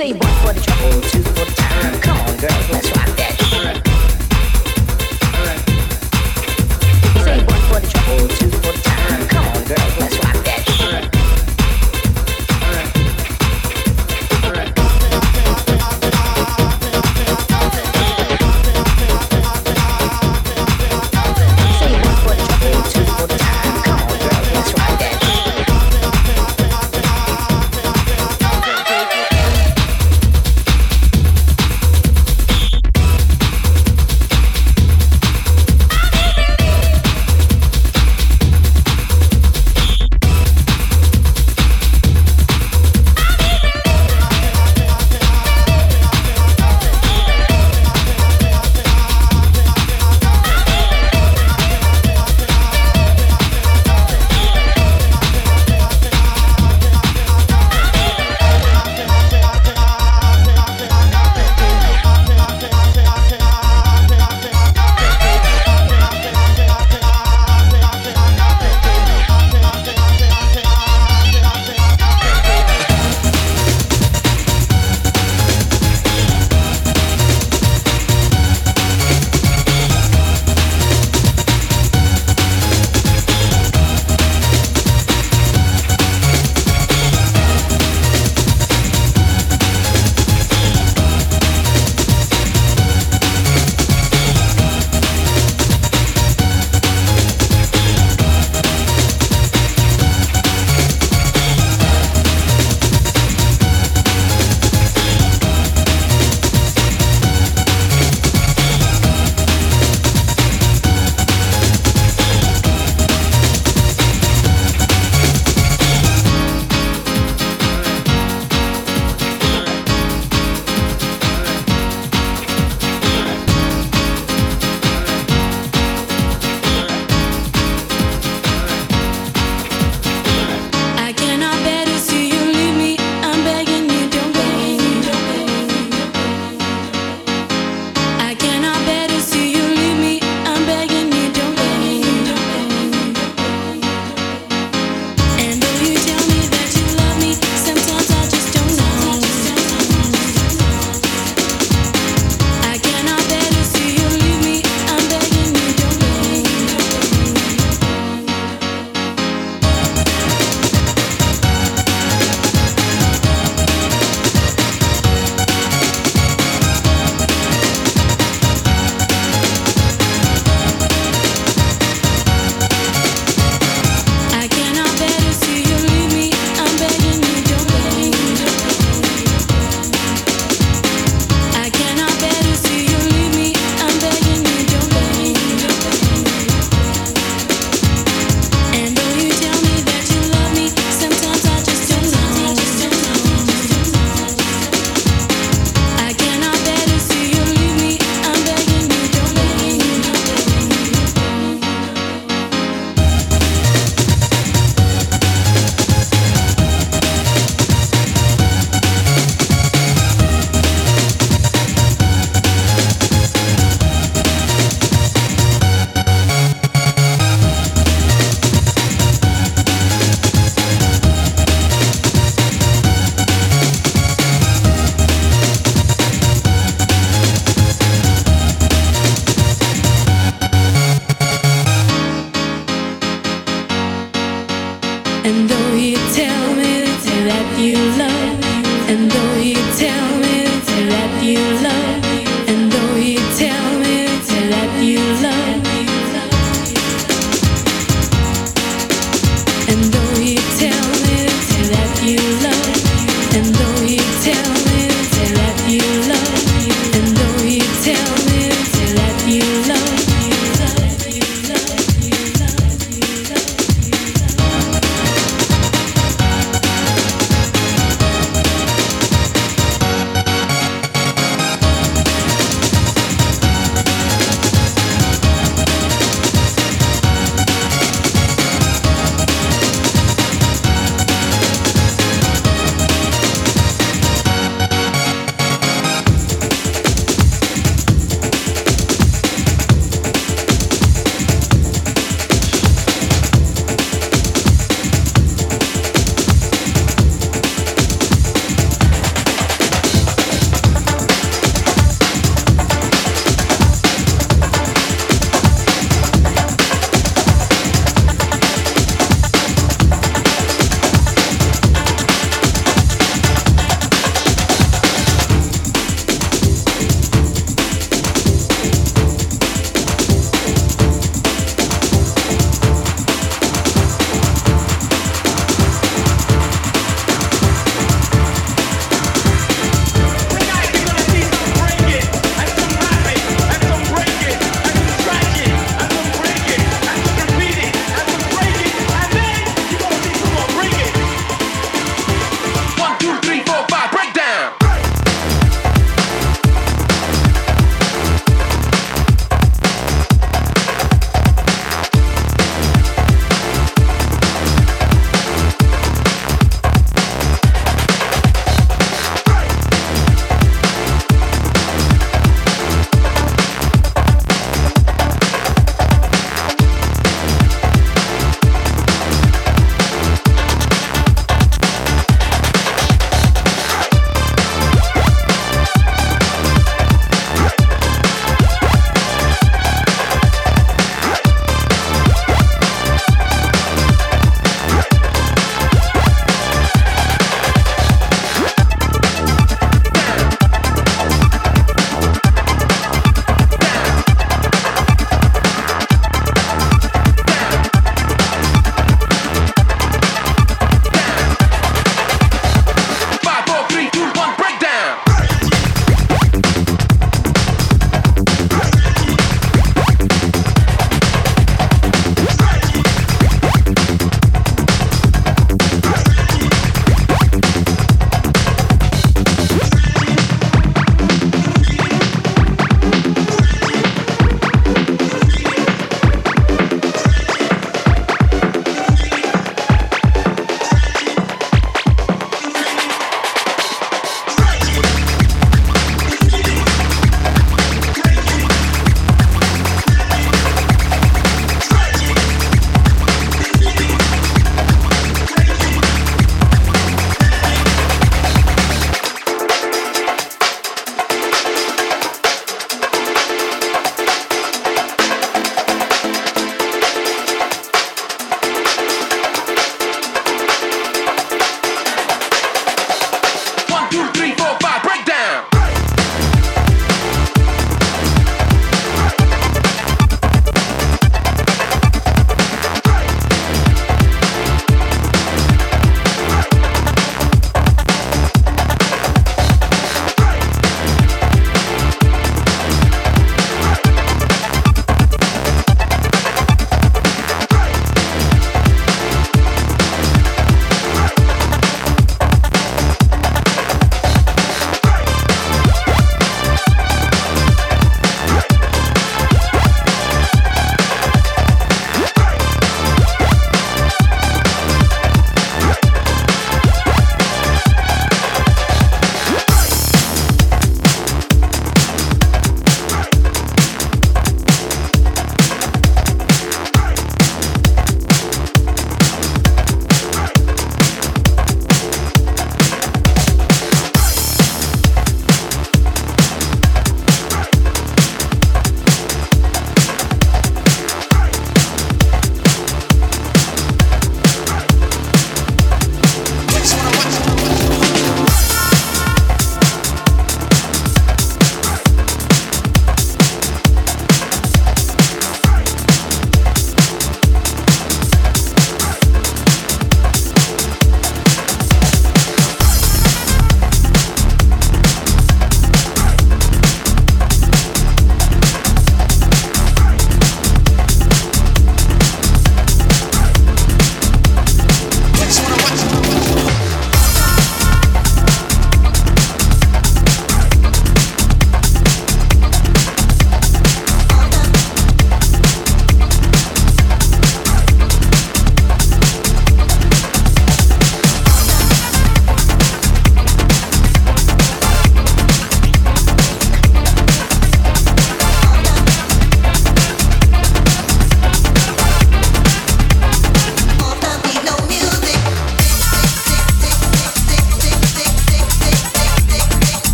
Say one for the trouble, two for the time. Come on, girls. let's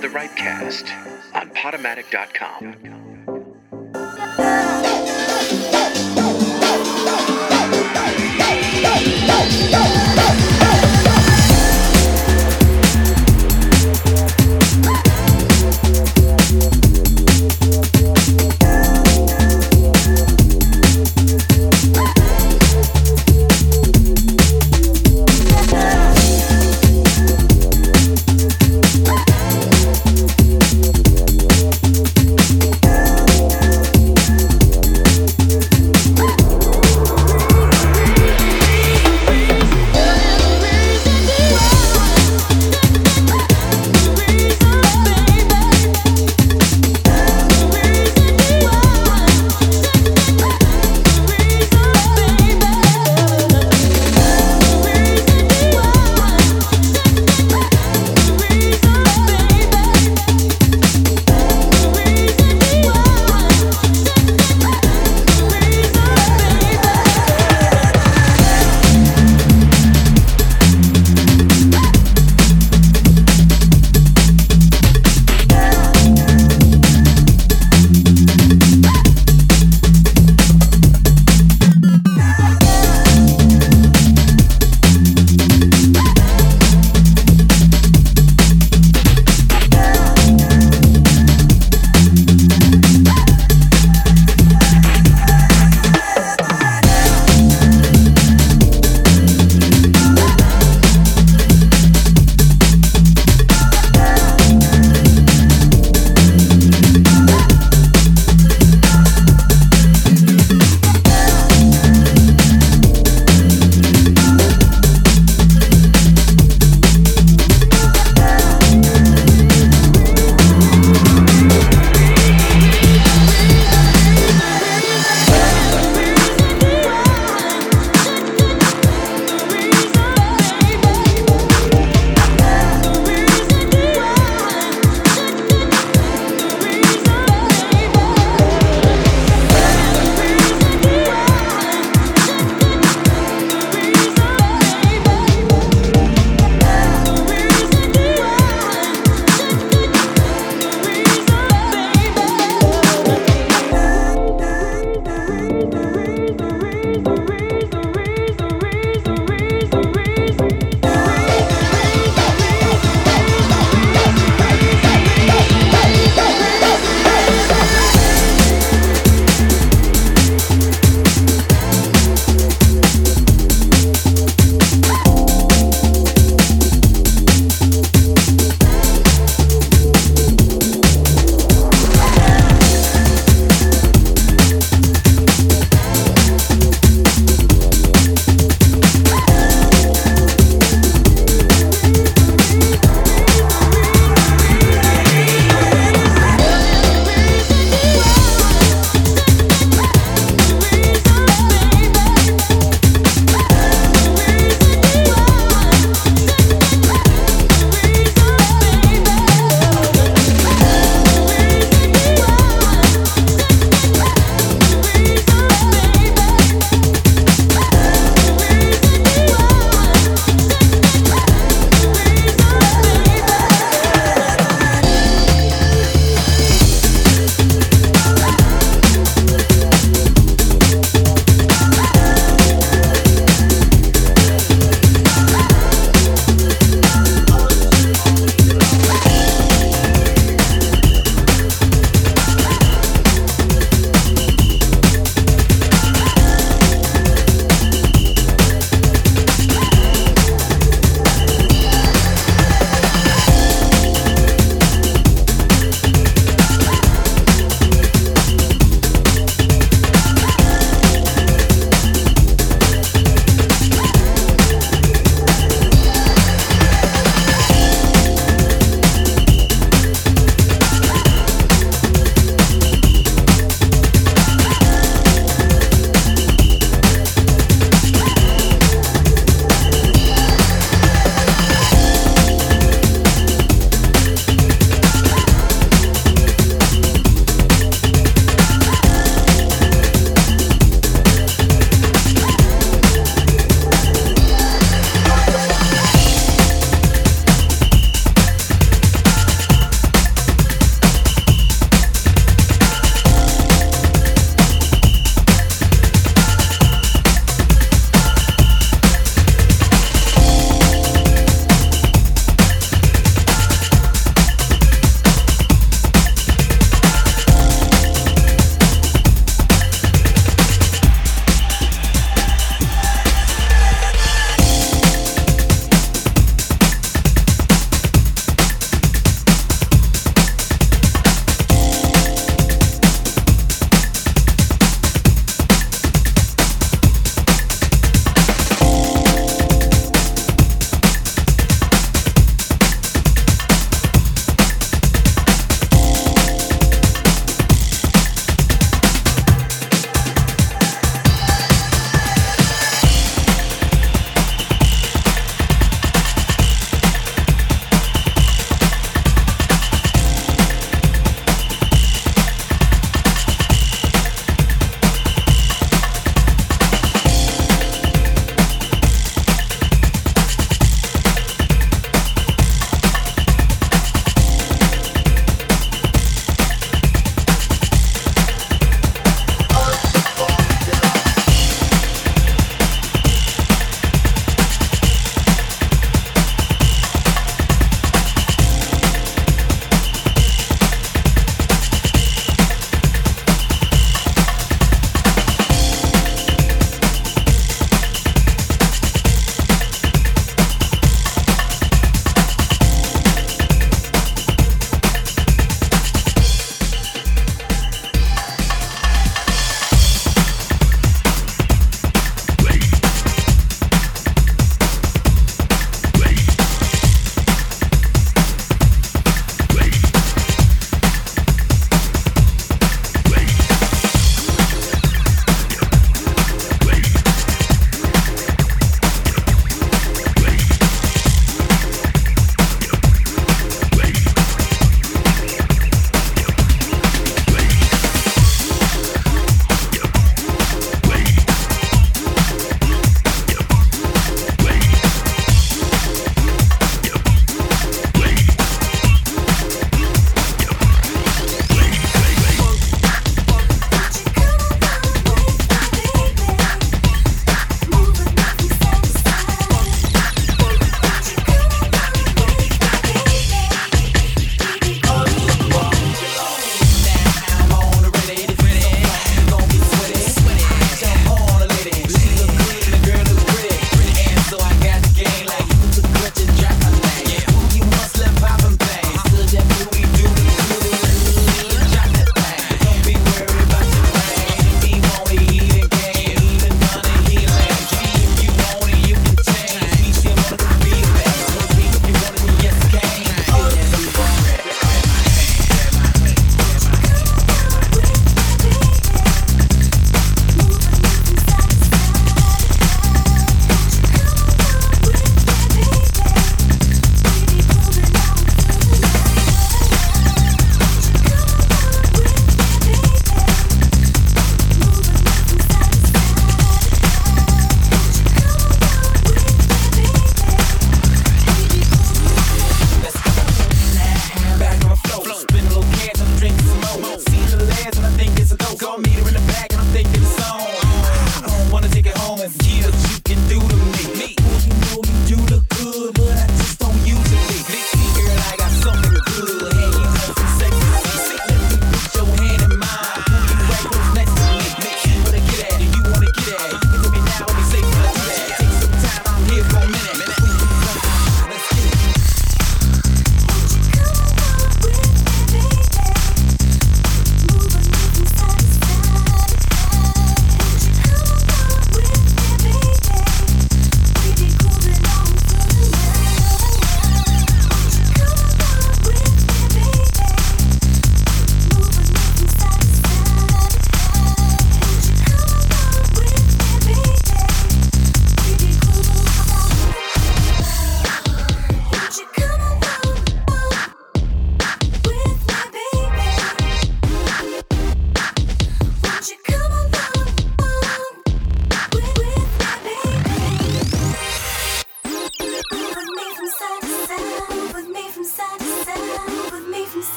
the right cast on Podomatic.com.